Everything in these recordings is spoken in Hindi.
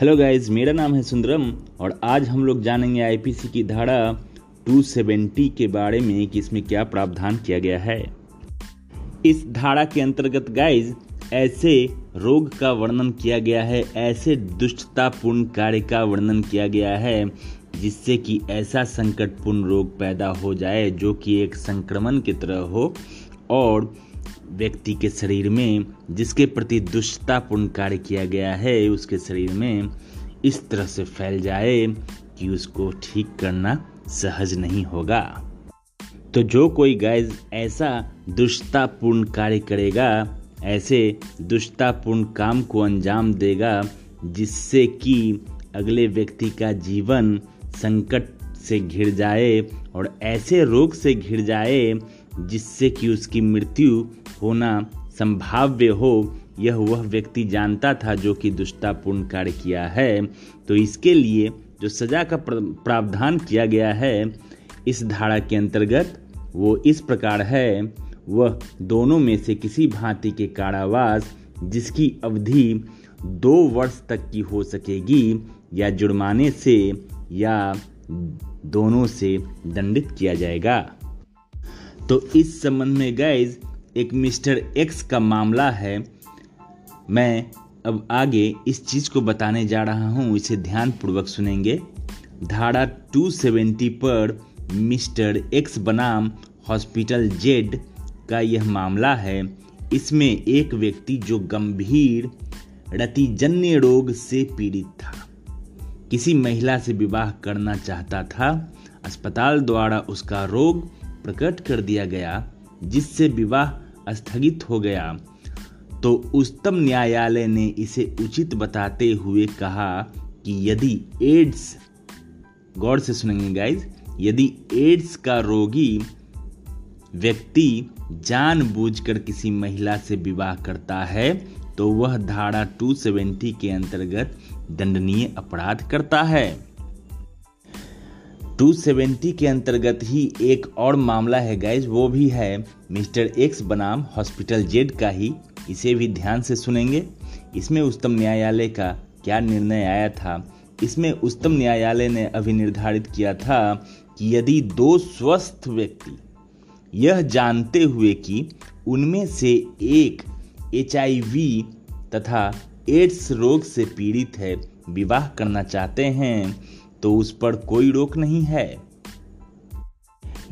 हेलो गाइज़ मेरा नाम है सुंदरम और आज हम लोग जानेंगे आईपीसी की धारा 270 के बारे में कि इसमें क्या प्रावधान किया गया है। इस धारा के अंतर्गत गाइज़ ऐसे रोग का वर्णन किया गया है, ऐसे दुष्टतापूर्ण कार्य का वर्णन किया गया है, जिससे कि ऐसा संकटपूर्ण रोग पैदा हो जाए जो कि एक संक्रमण की तरह हो और व्यक्ति के शरीर में जिसके प्रति दुष्टतापूर्ण कार्य किया गया है, उसके शरीर में इस तरह से फैल जाए कि उसको ठीक करना सहज नहीं होगा। तो जो कोई गाय ऐसा दुष्टतापूर्ण कार्य करेगा, ऐसे दुष्टतापूर्ण काम को अंजाम देगा, जिससे कि अगले व्यक्ति का जीवन संकट से घिर जाए और ऐसे रोग से घिर जाए जिससे कि उसकी मृत्यु होना संभाव्य हो, यह वह व्यक्ति जानता था जो कि दुष्टापूर्ण कार्य किया है। तो इसके लिए जो सजा का प्रावधान किया गया है, इस धारा के अंतर्गत वो इस प्रकार है। वह दोनों में से किसी भांति के कारावास, जिसकी अवधि दो वर्ष तक की हो सकेगी, या जुर्माने से, या दोनों से दंडित किया जाएगा। तो इस संबंध में गैज एक मिस्टर एक्स का मामला है। मैं अब आगे इस चीज़ को बताने जा रहा हूँ, इसे ध्यान पूर्वक सुनेंगे। धारा 270 पर मिस्टर एक्स बनाम हॉस्पिटल जेड का यह मामला है। इसमें एक व्यक्ति जो गंभीर रतिजन्य रोग से पीड़ित था। किसी महिला से विवाह करना चाहता था। अस्पताल द्वारा उसका रोग प्रकट कर दिया गया, जिससे विवाह स्थगित हो गया। तो उच्चतम न्यायालय ने इसे उचित बताते हुए कहा कि यदि एड्स, गौर से सुनेंगे गाइज़ यदि एड्स का रोगी व्यक्ति जानबूझकर किसी महिला से विवाह करता है तो वह धारा 270 के अंतर्गत दंडनीय अपराध करता है। 270 के अंतर्गत ही एक और मामला है गैज वो भी है मिस्टर एक्स बनाम हॉस्पिटल जेड का ही। इसे भी ध्यान से सुनेंगे। इसमें उच्चतम न्यायालय का क्या निर्णय आया था? इसमें उच्चतम न्यायालय ने अभी निर्धारित किया था कि यदि दो स्वस्थ व्यक्ति यह जानते हुए कि उनमें से एक एचआईवी तथा एड्स रोग से पीड़ित है, विवाह करना चाहते हैं तो उस पर कोई रोक नहीं है।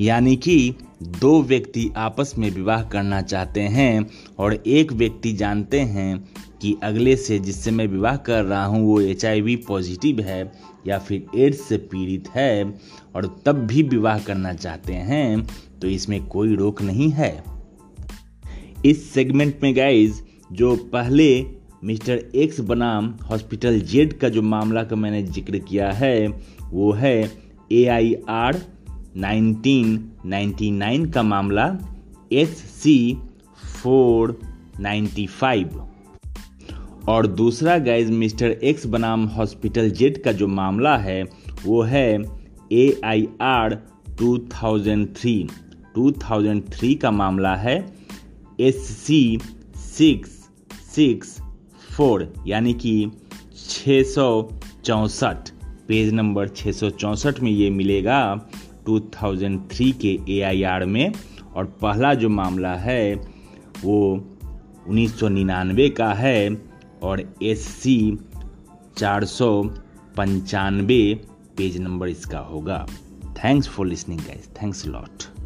यानी कि दो व्यक्ति आपस में विवाह करना चाहते हैं और एक व्यक्ति जानते हैं कि अगले से जिससे मैं विवाह कर रहा हूँ वो एचआईवी पॉजिटिव है या फिर एड्स से पीड़ित है और तब भी विवाह करना चाहते हैं तो इसमें कोई रोक नहीं है। इस सेगमेंट में गाइज़ जो पहले मिस्टर एक्स बनाम हॉस्पिटल जेड का जो मामला का मैंने ज़िक्र किया है, वो है A I R nineteen ninety nine का मामला S C four ninety five और दूसरा गाइज़ मिस्टर एक्स बनाम हॉस्पिटल जेड का जो मामला है, वो है A I R two thousand three two thousand three का मामला है S C six six four, यानी कि छ सौ चौंसठ, पेज नंबर छः सौ चौंसठ में ये मिलेगा 2003 के ए में। और पहला जो मामला है, वो उन्नीस सौ निन्यानवे का है और एस सी चार सौ पंचानवे, पेज नंबर इसका होगा। Thanks for listening guys thanks lot